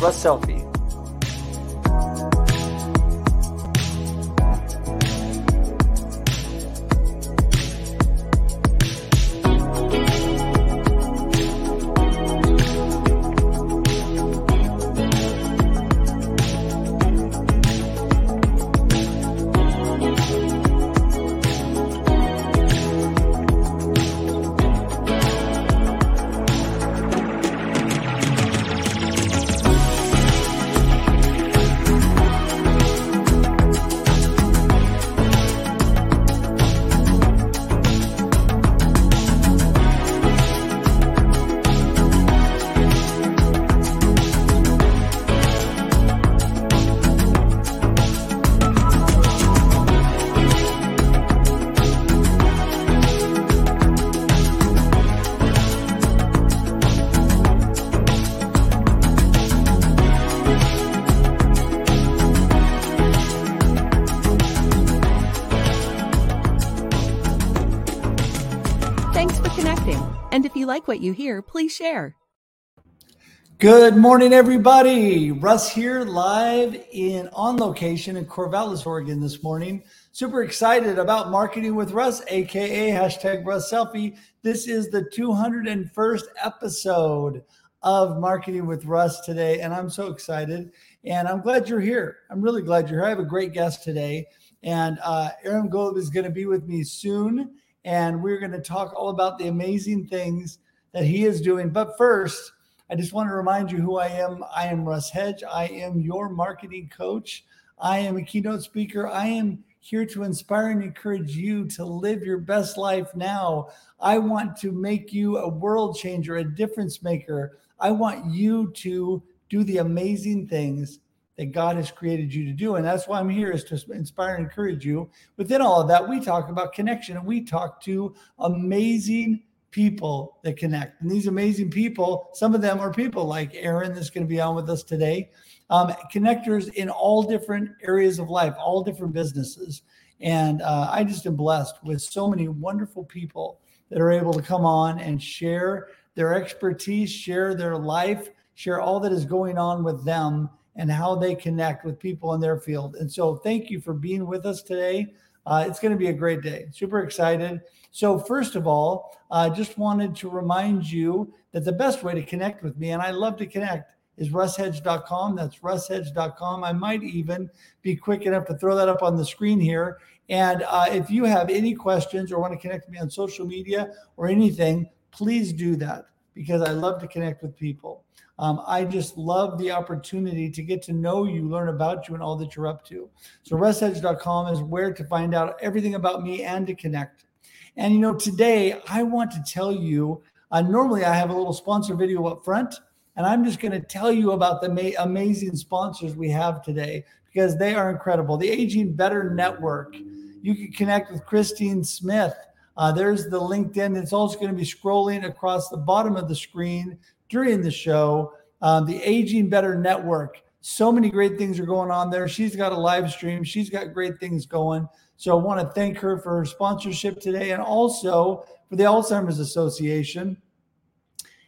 Russ Selfie. Like what you hear, please share. Good morning, everybody. Russ here, live in on location in Corvallis, Oregon this morning. Super excited about marketing with Russ, aka hashtag Russ Selfie. This is the 201st episode of Marketing with Russ today, and I'm so excited. And I'm glad you're here. I'm really glad you're here. I have a great guest today, and uh, Aaron Golub is going to be with me soon, and we're going to talk all about the amazing things that he is doing. But first, I just want to remind you who I am. I am Russ Hedge. I am your marketing coach. I am a keynote speaker. I am here to inspire and encourage you to live your best life now. I want to make you a world changer, a difference maker. I want you to do the amazing things that God has created you to do. And that's why I'm here is to inspire and encourage you. Within all of that, we talk about connection and we talk to amazing people that connect. And these amazing people, some of them are people like Aaron that's going to be on with us today, um, connectors in all different areas of life, all different businesses. And uh, I just am blessed with so many wonderful people that are able to come on and share their expertise, share their life, share all that is going on with them and how they connect with people in their field. And so thank you for being with us today. Uh, it's going to be a great day. Super excited. So, first of all, I uh, just wanted to remind you that the best way to connect with me, and I love to connect, is russhedge.com. That's russhedge.com. I might even be quick enough to throw that up on the screen here. And uh, if you have any questions or want to connect with me on social media or anything, please do that because I love to connect with people. Um, I just love the opportunity to get to know you, learn about you, and all that you're up to. So, russhedge.com is where to find out everything about me and to connect. And you know, today I want to tell you. Uh, normally, I have a little sponsor video up front, and I'm just going to tell you about the ma- amazing sponsors we have today because they are incredible. The Aging Better Network. You can connect with Christine Smith. Uh, there's the LinkedIn. It's also going to be scrolling across the bottom of the screen during the show. Um, the Aging Better Network. So many great things are going on there. She's got a live stream. She's got great things going. So I want to thank her for her sponsorship today and also for the Alzheimer's Association.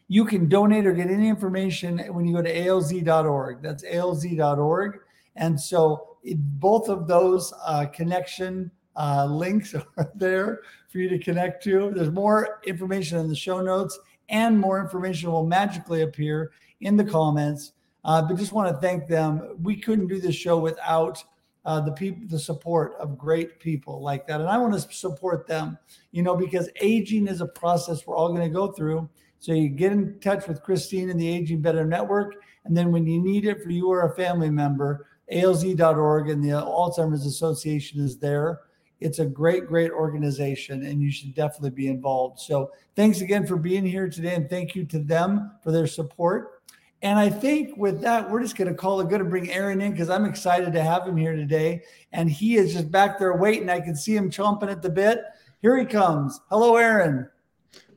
You can donate or get any information when you go to alz.org. That's alz.org. And so it, both of those uh, connection uh, links are there for you to connect to. There's more information in the show notes, and more information will magically appear in the comments. Uh, but just want to thank them. We couldn't do this show without uh, the people, the support of great people like that. And I want to support them, you know, because aging is a process we're all going to go through. So you get in touch with Christine and the Aging Better Network. And then when you need it for you or a family member, alz.org and the Alzheimer's Association is there. It's a great, great organization, and you should definitely be involved. So, thanks again for being here today, and thank you to them for their support. And I think with that, we're just going to call it good and bring Aaron in because I'm excited to have him here today. And he is just back there waiting. I can see him chomping at the bit. Here he comes. Hello, Aaron.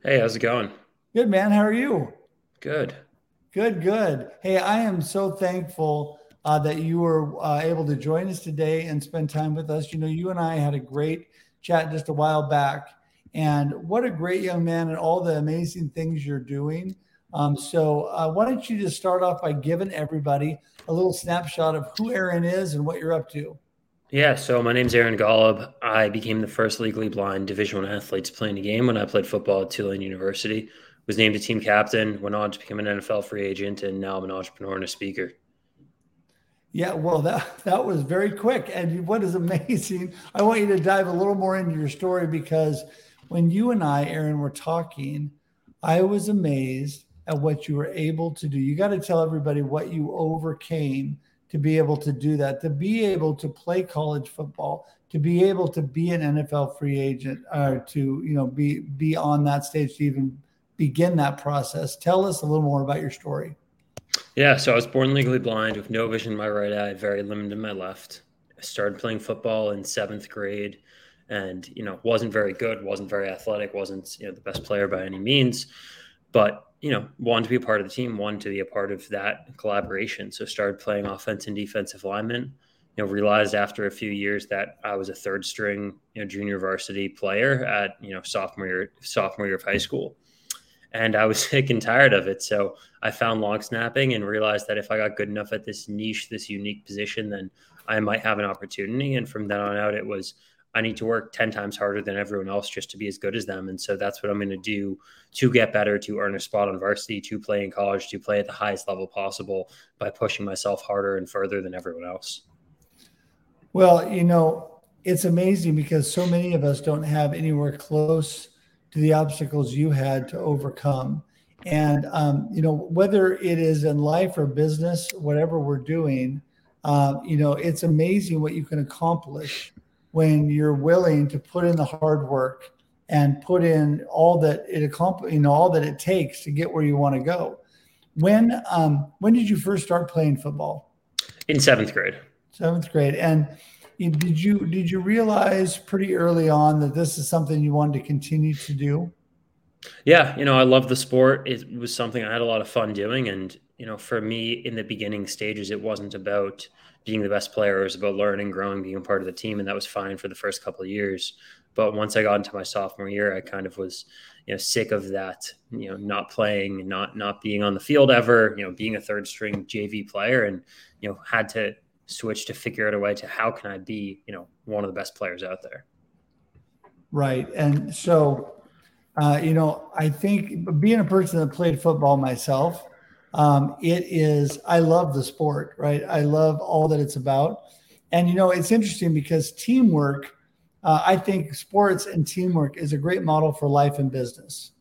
Hey, how's it going? Good, man. How are you? Good. Good, good. Hey, I am so thankful uh, that you were uh, able to join us today and spend time with us. You know, you and I had a great chat just a while back. And what a great young man and all the amazing things you're doing Um, so uh, why don't you just start off by giving everybody a little snapshot of who Aaron is and what you're up to? Yeah, so my name's Aaron Golub. I became the first legally blind Division One athlete to play in a game when I played football at Tulane University. Was named a team captain, went on to become an NFL free agent, and now I'm an entrepreneur and a speaker. Yeah, well, that that was very quick. And what is amazing, I want you to dive a little more into your story because when you and I, Aaron, were talking, I was amazed at what you were able to do. You got to tell everybody what you overcame to be able to do that, to be able to play college football, to be able to be an NFL free agent, or to you know be be on that stage to even begin that process. Tell us a little more about your story. Yeah, so I was born legally blind with no vision in my right eye, very limited in my left. I started playing football in seventh grade, and you know wasn't very good, wasn't very athletic, wasn't you know the best player by any means, but you know wanted to be a part of the team, wanted to be a part of that collaboration. So started playing offense and defensive lineman. You know, realized after a few years that I was a third string, you know, junior varsity player at you know sophomore year sophomore year of high school and I was sick and tired of it. So I found long snapping and realized that if I got good enough at this niche, this unique position, then I might have an opportunity. And from then on out, it was I need to work 10 times harder than everyone else just to be as good as them. And so that's what I'm going to do to get better, to earn a spot on varsity, to play in college, to play at the highest level possible by pushing myself harder and further than everyone else. Well, you know, it's amazing because so many of us don't have anywhere close to the obstacles you had to overcome. And, um, you know, whether it is in life or business, whatever we're doing, uh, you know, it's amazing what you can accomplish when you're willing to put in the hard work and put in all that it accomplishes, you know, all that it takes to get where you want to go. When, um, when did you first start playing football? In seventh grade. Seventh grade. And, did you did you realize pretty early on that this is something you wanted to continue to do? Yeah, you know, I love the sport. It was something I had a lot of fun doing, and you know, for me in the beginning stages, it wasn't about being the best player. It was about learning, growing, being a part of the team, and that was fine for the first couple of years. But once I got into my sophomore year, I kind of was, you know, sick of that. You know, not playing, not not being on the field ever. You know, being a third string JV player, and you know, had to switch to figure out a way to how can I be, you know, one of the best players out there. Right. And so, uh, you know, I think being a person that played football myself, um, it is, I love the sport, right? I love all that it's about. And, you know, it's interesting because teamwork, uh, I think sports and teamwork is a great model for life and business.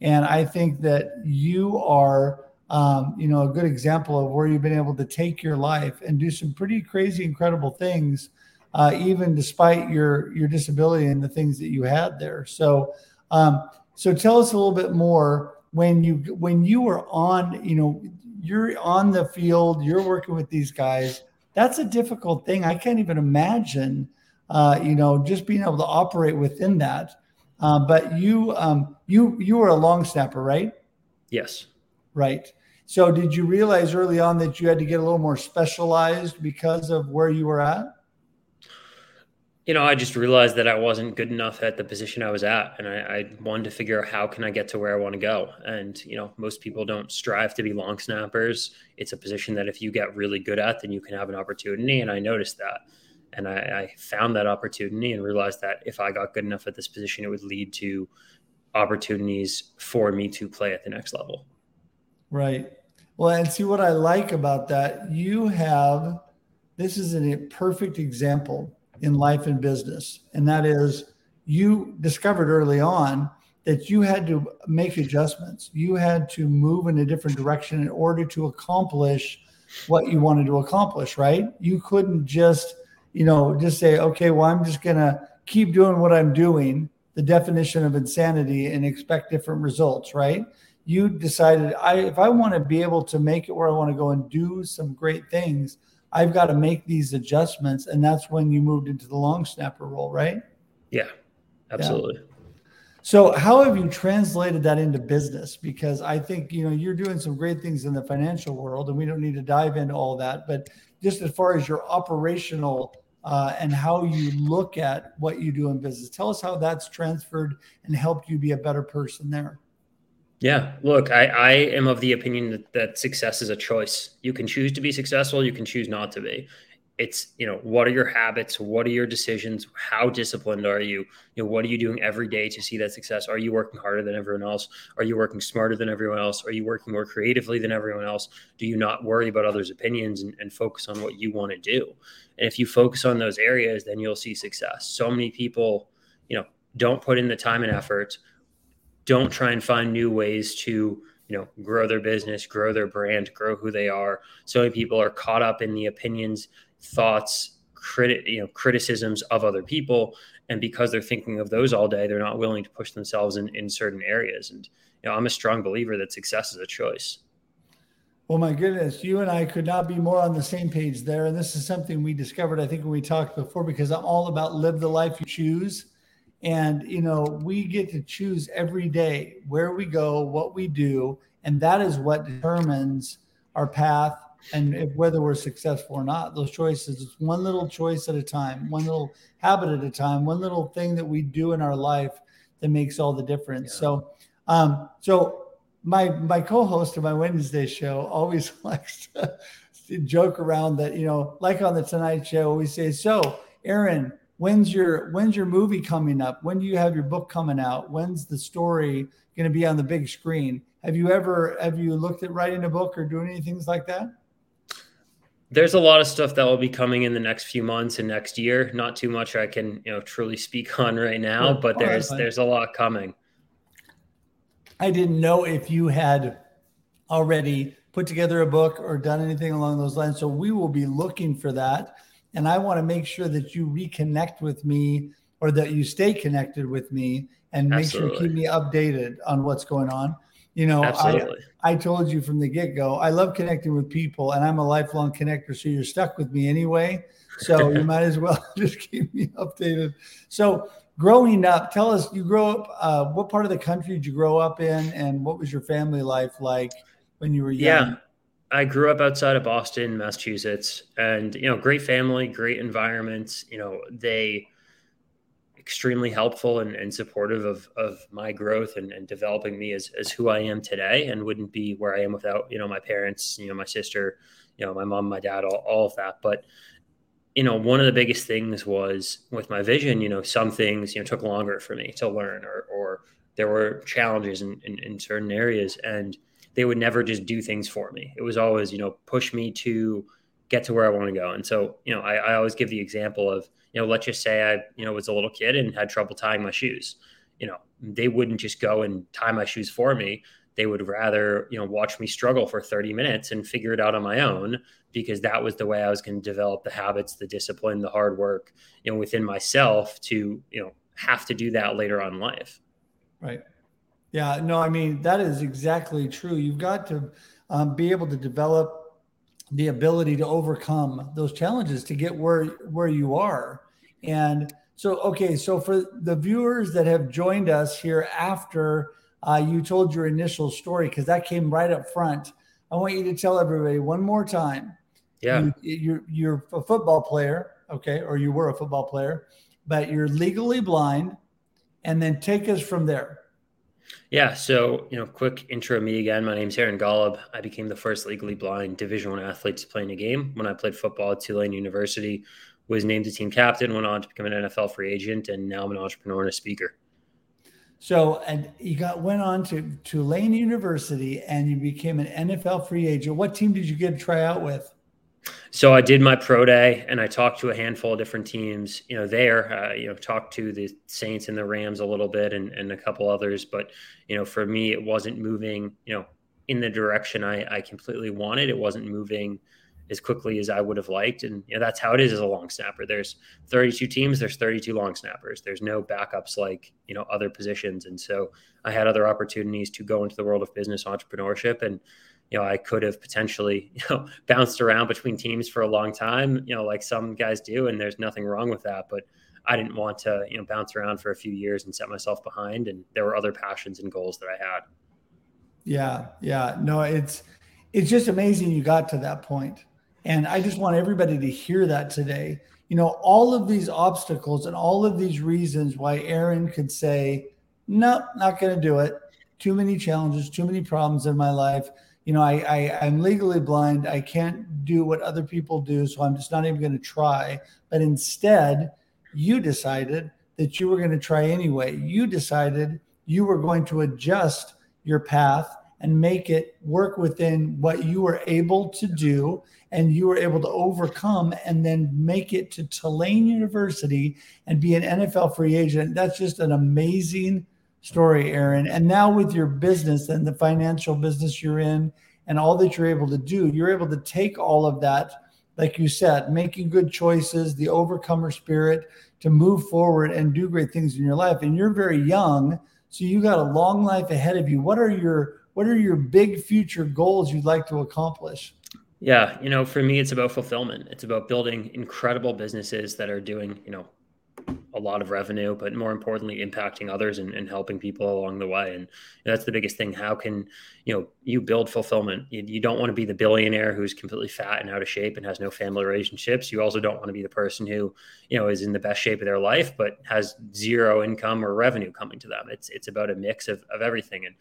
And I think that you are um, you know, a good example of where you've been able to take your life and do some pretty crazy, incredible things, uh, even despite your your disability and the things that you had there. So, um, so tell us a little bit more when you when you were on, you know, you're on the field, you're working with these guys. That's a difficult thing. I can't even imagine, uh, you know, just being able to operate within that. Uh, but you, um, you, you were a long snapper, right? Yes. Right. So, did you realize early on that you had to get a little more specialized because of where you were at? You know, I just realized that I wasn't good enough at the position I was at, and I, I wanted to figure out how can I get to where I want to go. And you know, most people don't strive to be long snappers. It's a position that if you get really good at, then you can have an opportunity. And I noticed that, and I, I found that opportunity and realized that if I got good enough at this position, it would lead to opportunities for me to play at the next level. Right. Well, and see what I like about that, you have this is a perfect example in life and business, and that is you discovered early on that you had to make adjustments. You had to move in a different direction in order to accomplish what you wanted to accomplish, right? You couldn't just, you know, just say, okay, well, I'm just going to keep doing what I'm doing, the definition of insanity, and expect different results, right? You decided I if I want to be able to make it where I want to go and do some great things, I've got to make these adjustments. And that's when you moved into the long snapper role, right? Yeah, absolutely. Yeah. So how have you translated that into business? Because I think you know you're doing some great things in the financial world, and we don't need to dive into all that. But just as far as your operational uh, and how you look at what you do in business, tell us how that's transferred and helped you be a better person there. Yeah, look, I, I am of the opinion that, that success is a choice. You can choose to be successful, you can choose not to be. It's you know what are your habits? What are your decisions? How disciplined are you? You know what are you doing every day to see that success? Are you working harder than everyone else? Are you working smarter than everyone else? Are you working more creatively than everyone else? Do you not worry about others opinions and, and focus on what you want to do? And if you focus on those areas then you'll see success. So many people you know don't put in the time and effort don't try and find new ways to you know grow their business grow their brand grow who they are so many people are caught up in the opinions thoughts, criti- you know, criticisms of other people, and because they're thinking of those all day, they're not willing to push themselves in, in certain areas. And you know, I'm a strong believer that success is a choice. Well, my goodness, you and I could not be more on the same page there. And this is something we discovered, I think, when we talked before, because I'm all about live the life you choose. And, you know, we get to choose every day where we go, what we do. And that is what determines our path and if, whether we're successful or not. Those choices, it's one little choice at a time, one little habit at a time, one little thing that we do in our life that makes all the difference. Yeah. So, um, so my my co-host of my Wednesday show always likes to, to joke around that you know, like on the Tonight Show, we say, "So, Aaron, when's your when's your movie coming up? When do you have your book coming out? When's the story going to be on the big screen?" Have you ever have you looked at writing a book or doing any things like that? there's a lot of stuff that will be coming in the next few months and next year. Not too much I can, you know, truly speak on right now, but there's there's a lot coming. I didn't know if you had already put together a book or done anything along those lines. So we will be looking for that. And I want to make sure that you reconnect with me or that you stay connected with me and make Absolutely. sure keep me updated on what's going on. You know, Absolutely. I, I told you from the get go, I love connecting with people and I'm a lifelong connector. So you're stuck with me anyway. So you might as well just keep me updated. So growing up, tell us, you grow up, uh, what part of the country did you grow up in and what was your family life like when you were young? Yeah. I grew up outside of Boston, Massachusetts, and you know, great family, great environment. You know, they extremely helpful and, and supportive of, of my growth and, and, developing me as, as who I am today and wouldn't be where I am without, you know, my parents, you know, my sister, you know, my mom, my dad, all, all of that. But, you know, one of the biggest things was with my vision, you know, some things, you know, took longer for me to learn or, or there were challenges in, in, in certain areas and they would never just do things for me. It was always, you know, push me to get to where I want to go. And so, you know, I, I always give the example of, you know, let's just say I, you know, was a little kid and had trouble tying my shoes. You know, they wouldn't just go and tie my shoes for me. They would rather, you know, watch me struggle for 30 minutes and figure it out on my own because that was the way I was going to develop the habits, the discipline, the hard work, you know, within myself to, you know, have to do that later on life. Right. Yeah. No, I mean, that is exactly true. You've got to um, be able to develop the ability to overcome those challenges to get where where you are and so okay so for the viewers that have joined us here after uh, you told your initial story because that came right up front i want you to tell everybody one more time yeah you, you're you're a football player okay or you were a football player but you're legally blind and then take us from there yeah, so you know, quick intro of me again. My name's Aaron Golub. I became the first legally blind Division One athlete to play in a game when I played football at Tulane University. Was named a team captain, went on to become an NFL free agent, and now I'm an entrepreneur and a speaker. So, and you got went on to Tulane University, and you became an NFL free agent. What team did you get to try out with? So I did my pro day and I talked to a handful of different teams, you know, there, uh, you know, talked to the Saints and the Rams a little bit and, and a couple others. But, you know, for me, it wasn't moving, you know, in the direction I, I completely wanted. It wasn't moving as quickly as I would have liked. And you know, that's how it is as a long snapper. There's 32 teams, there's 32 long snappers. There's no backups like, you know, other positions. And so I had other opportunities to go into the world of business entrepreneurship and, you know, I could have potentially, you know, bounced around between teams for a long time, you know, like some guys do, and there's nothing wrong with that. But I didn't want to, you know, bounce around for a few years and set myself behind. And there were other passions and goals that I had. Yeah, yeah. No, it's it's just amazing you got to that point. And I just want everybody to hear that today. You know, all of these obstacles and all of these reasons why Aaron could say, nope, not going to do it too many challenges, too many problems in my life. You know, I, I I'm legally blind. I can't do what other people do, so I'm just not even going to try. But instead, you decided that you were going to try anyway. You decided you were going to adjust your path and make it work within what you were able to do and you were able to overcome and then make it to Tulane University and be an NFL free agent. That's just an amazing story, Aaron. And now with your business and the financial business you're in and all that you're able to do, you're able to take all of that, like you said, making good choices, the overcomer spirit to move forward and do great things in your life. And you're very young, so you got a long life ahead of you. What are your what are your big future goals you'd like to accomplish? Yeah, you know, for me, it's about fulfillment. It's about building incredible businesses that are doing, you know, a lot of revenue, but more importantly, impacting others and, and helping people along the way. And that's the biggest thing. How can you know you build fulfillment? You, you, don't want to be the billionaire who's completely fat and out of shape and has no family relationships. You also don't want to be the person who you know is in the best shape of their life but has zero income or revenue coming to them. It's it's about a mix of of everything. And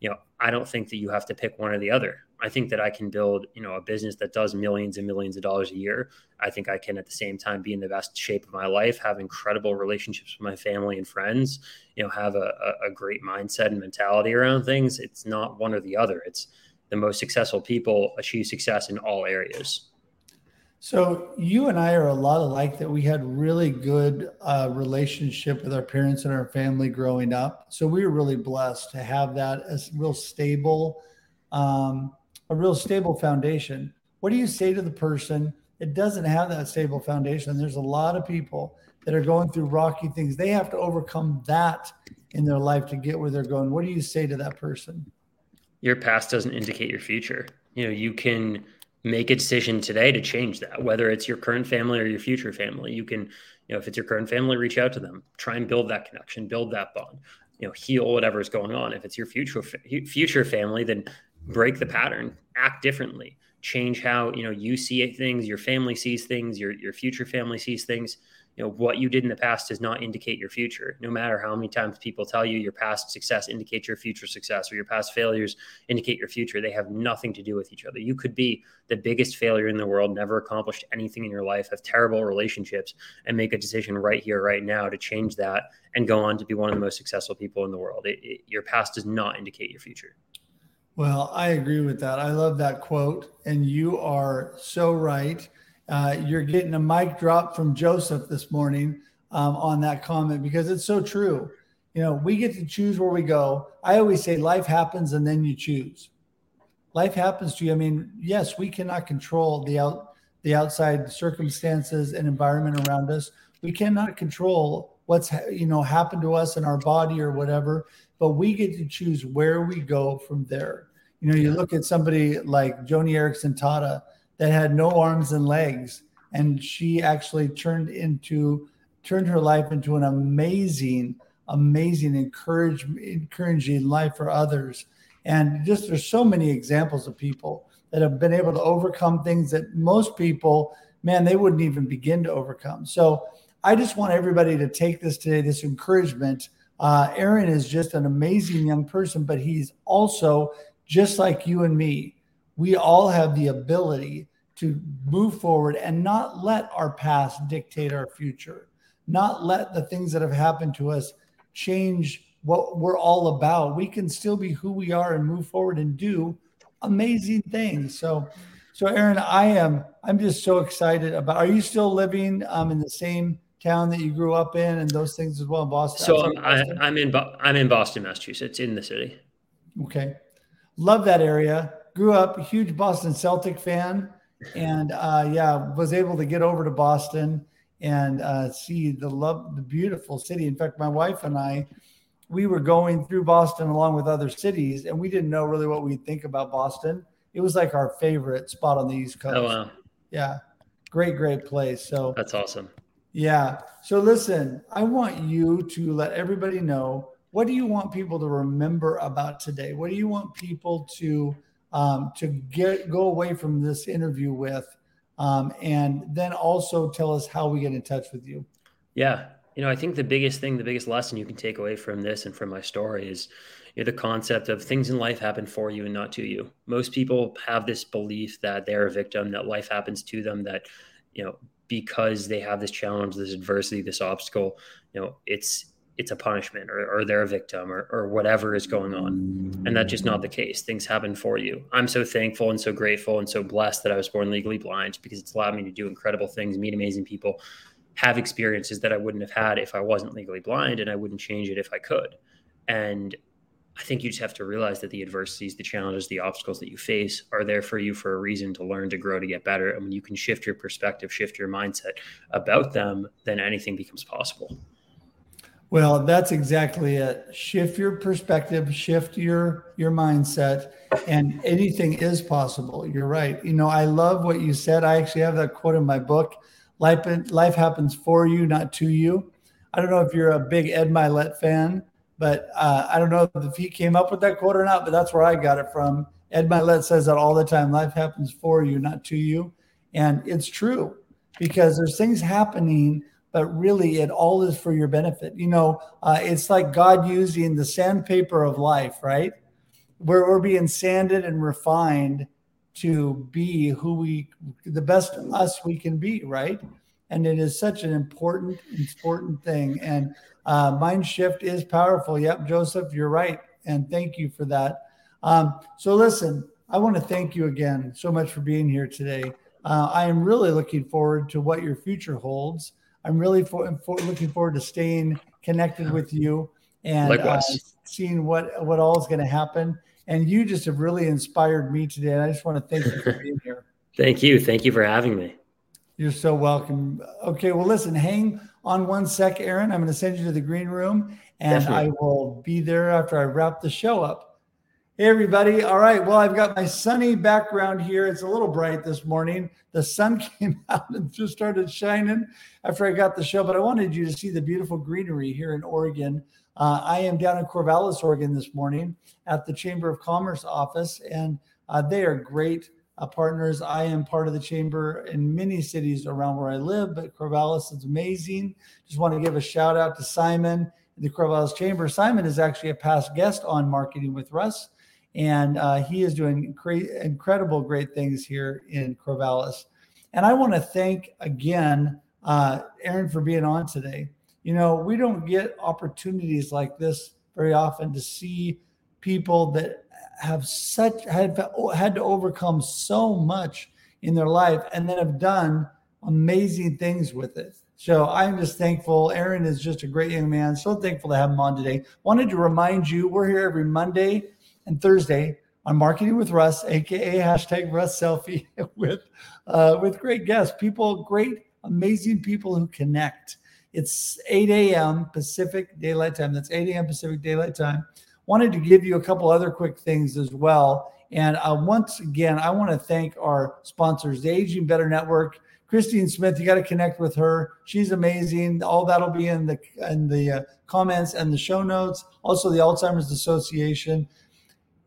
you know, I don't think that you have to pick one or the other. I think that I can build, you know, a business that does millions and millions of dollars a year. I think I can at the same time be in the best shape of my life, have incredible relationships with my family and friends, you know, have a, a great mindset and mentality around things. It's not one or the other. It's the most successful people achieve success in all areas. So you and I are a lot alike that we had really good uh, relationship with our parents and our family growing up. So we were really blessed to have that as real stable, um, a real stable foundation. What do you say to the person that doesn't have that stable foundation? There's a lot of people that are going through rocky things. They have to overcome that in their life to get where they're going. What do you say to that person? Your past doesn't indicate your future. You know, you can make a decision today to change that whether it's your current family or your future family. You can you know if it's your current family reach out to them. Try and build that connection build that bond you know heal whatever is going on. If it's your future future family then break the pattern act differently change how you know you see things your family sees things your your future family sees things you know what you did in the past does not indicate your future. No matter how many times people tell you your past success indicates your future success or your past failures indicate your future they have nothing to do with each other. You could be the biggest failure in the world never accomplished anything in your life have terrible relationships and make a decision right here right now to change that and go on to be one of the most successful people in the world. It, it, your past does not indicate your future. Well i agree with that. I love that quote and you are so right uh, you're getting a mic drop from Joseph this morning um, on that comment because it's so true. You know, we get to choose where we go. I always say life happens and then you choose. Life happens to you. I mean, yes, we cannot control the out the outside circumstances and environment around us. We cannot control what's you know happened to us in our body or whatever, but we get to choose where we go from there. You know, you look at somebody like Joni Eareckson Tada that had no arms and legs. And she actually turned into turned her life into an amazing amazing encourage, encouraging life for others. And just there's so many examples of people that have been able to overcome things that most people man they wouldn't even begin to overcome. So i just want everybody to take this today this encouragement. Uh, aaron is just an amazing young person but he's also just like you and me we all have the ability to move forward and not let our past dictate our future, not let the things that have happened to us change what we're all about. We can still be who we are and move forward and do amazing things. So, so Aaron, I am I'm just so excited about. Are you still living um, in the same town that you grew up in and those things as well in Boston? So I'm, I, I'm in I'm in Boston, Massachusetts, in the city. Okay, love that area grew up a huge Boston Celtic fan, and uh, yeah, was able to get over to Boston and uh, see the love, the beautiful city. In fact, my wife and I, we were going through Boston along with other cities, and we didn't know really what we'd think about Boston. It was like our favorite spot on the East Coast. Oh wow! Yeah, great, great place. So that's awesome. Yeah. So listen, I want you to let everybody know what do you want people to remember about today? What do you want people to um, to get go away from this interview with, um, and then also tell us how we get in touch with you. Yeah, You know, I think the biggest thing, the biggest lesson you can take away from this and from my story is you know, the concept of things in life happen for you and not to you. Most people have this belief that they're a victim, that life happens to them, that, you know, because they have this challenge, this adversity, this obstacle, you know, it's it's a punishment or, or they're a victim or, or whatever is going on. And that's just not the case. Things happen for you. I'm so thankful and so grateful and so blessed that I was born legally blind because it's allowed me to do incredible things, meet amazing people, have experiences that I wouldn't have had if I wasn't legally blind, and I wouldn't change it if I could. And I think you just have to realize that the adversities, the challenges, the obstacles that you face are there for you for a reason to learn, to grow, to get better. And when you can shift your perspective, shift your mindset about them, then anything becomes possible. Well, that's exactly it. Shift your perspective, shift your your mindset, and anything is possible. You're right. You know, I love what you said. I actually have that quote in my book. Life life happens for you, not to you. I don't know if you're a big Ed Mylett fan, but uh, I don't know if he came up with that quote or not. But that's where I got it from. Ed Mylett says that all the time. Life happens for you, not to you, and it's true because there's things happening but really it all is for your benefit. You know, uh, it's like God using the sandpaper of life, right? Where we're being sanded and refined to be who we, the best us we can be, right? And it is such an important, important thing. And uh, mind shift is powerful. Yep, Joseph, you're right. And thank you for that. Um, so, listen, I want to thank you again so much for being here today. Uh, I am really looking forward to what your future holds. I'm really for, for looking forward to staying connected with you and uh, seeing what what all is going to happen. And you just have really inspired me today. And I just want to thank you for being here. thank you. Thank you for having me. You're so welcome. Okay, well, listen, hang on one sec, Aaron. I'm going to send you to the green room, and Definitely. I will be there after I wrap the show up. Hey, everybody. All right. Well, I've got my sunny background here. It's a little bright this morning. The sun came out and just started shining after I got the show, but I wanted you to see the beautiful greenery here in Oregon. Uh, I am down in Corvallis, Oregon this morning at the Chamber of Commerce office, and uh, they are great uh, partners. I am part of the chamber in many cities around where I live, but Corvallis is amazing. Just want to give a shout out to Simon, the Corvallis Chamber. Simon is actually a past guest on Marketing with Russ and uh, he is doing cre- incredible, great things here in Corvallis. And I want to thank again uh, Aaron for being on today. You know, we don't get opportunities like this very often to see people that have such had had to overcome so much in their life and then have done amazing things with it. So I'm just thankful. Aaron is just a great young man. So thankful to have him on today. Wanted to remind you we're here every Monday and Thursday on Marketing with Russ, aka hashtag Russ Selfie, with uh, with great guests, people, great, amazing people who connect. It's 8 a.m. Pacific Daylight Time. That's 8 a.m. Pacific Daylight Time. Wanted to give you a couple other quick things as well. And uh, once again, I want to thank our sponsors, the Aging Better Network. Christine Smith, you got to connect with her. She's amazing. All that'll be in the in the uh, comments and the show notes. Also, the Alzheimer's Association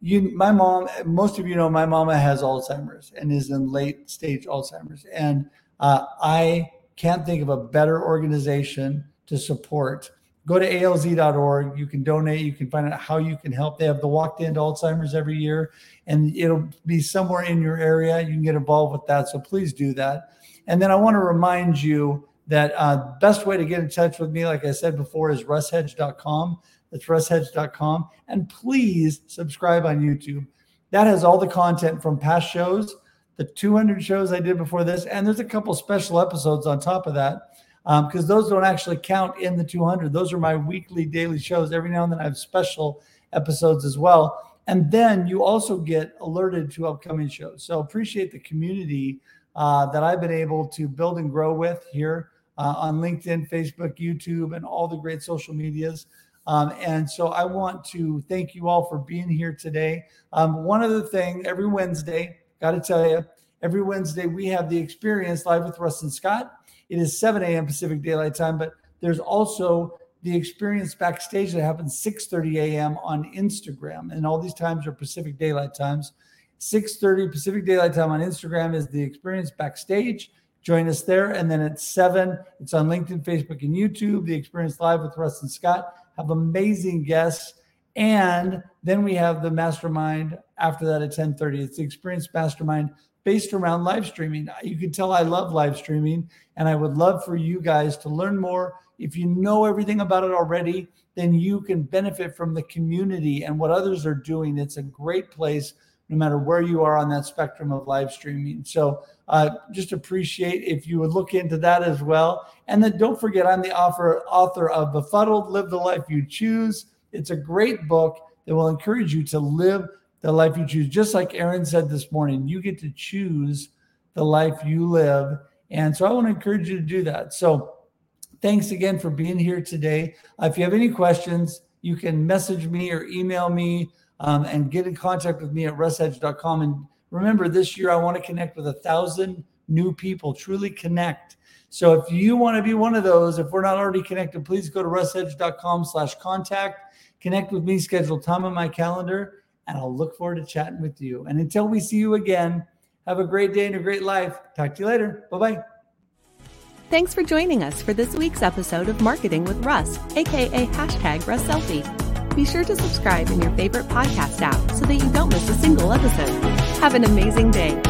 you my mom most of you know my mama has alzheimer's and is in late stage alzheimer's. And uh, i can't think of a better organization to support. Go to alz.org you can donate. You can find out how you can help. They have the walk to end alzheimer's every year and it'll be somewhere in your area. You can get involved with that. So please do that. And then i want to remind you that uh, best way to get in touch with me like i said before is russhedge.com that's russhedge.com. And please subscribe on YouTube. That has all the content from past shows, the 200 shows I did before this, and there's a couple special episodes on top of that because um, those don't actually count in the 200. Those are my weekly, daily shows. Every now and then I have special episodes as well. And then you also get alerted to upcoming shows. So appreciate the community uh, that I've been able to build and grow with here uh, on LinkedIn, Facebook, YouTube, and all the great social medias. Um, and so I want to thank you all for being here today. Um, one other thing, every Wednesday, got to tell you, every Wednesday we have the experience live with Russ and Scott. It is 7 a.m. Pacific Daylight Time, but there's also the experience backstage that happens 6:30 a.m. on Instagram, and all these times are Pacific Daylight Times. 6:30 Pacific Daylight Time on Instagram is the experience backstage. Join us there. And then at seven, it's on LinkedIn, Facebook, and YouTube. The Experience Live with Russ and Scott have amazing guests. And then we have the mastermind after that at 10:30. It's the Experience Mastermind based around live streaming. You can tell I love live streaming, and I would love for you guys to learn more. If you know everything about it already, then you can benefit from the community and what others are doing. It's a great place no matter where you are on that spectrum of live streaming. So uh, just appreciate if you would look into that as well. And then don't forget, I'm the author, author of Befuddled, Live the Life You Choose. It's a great book that will encourage you to live the life you choose. Just like Aaron said this morning, you get to choose the life you live. And so I want to encourage you to do that. So thanks again for being here today. Uh, if you have any questions, you can message me or email me um, and get in contact with me at russhedge.com. And remember, this year I want to connect with a thousand new people, truly connect. So if you want to be one of those, if we're not already connected, please go to russhedge.com slash contact, connect with me, schedule time on my calendar, and I'll look forward to chatting with you. And until we see you again, have a great day and a great life. Talk to you later. Bye-bye. Thanks for joining us for this week's episode of Marketing with Russ, aka hashtag Russ Selfie. Be sure to subscribe in your favorite podcast app so that you don't miss a single episode. Have an amazing day.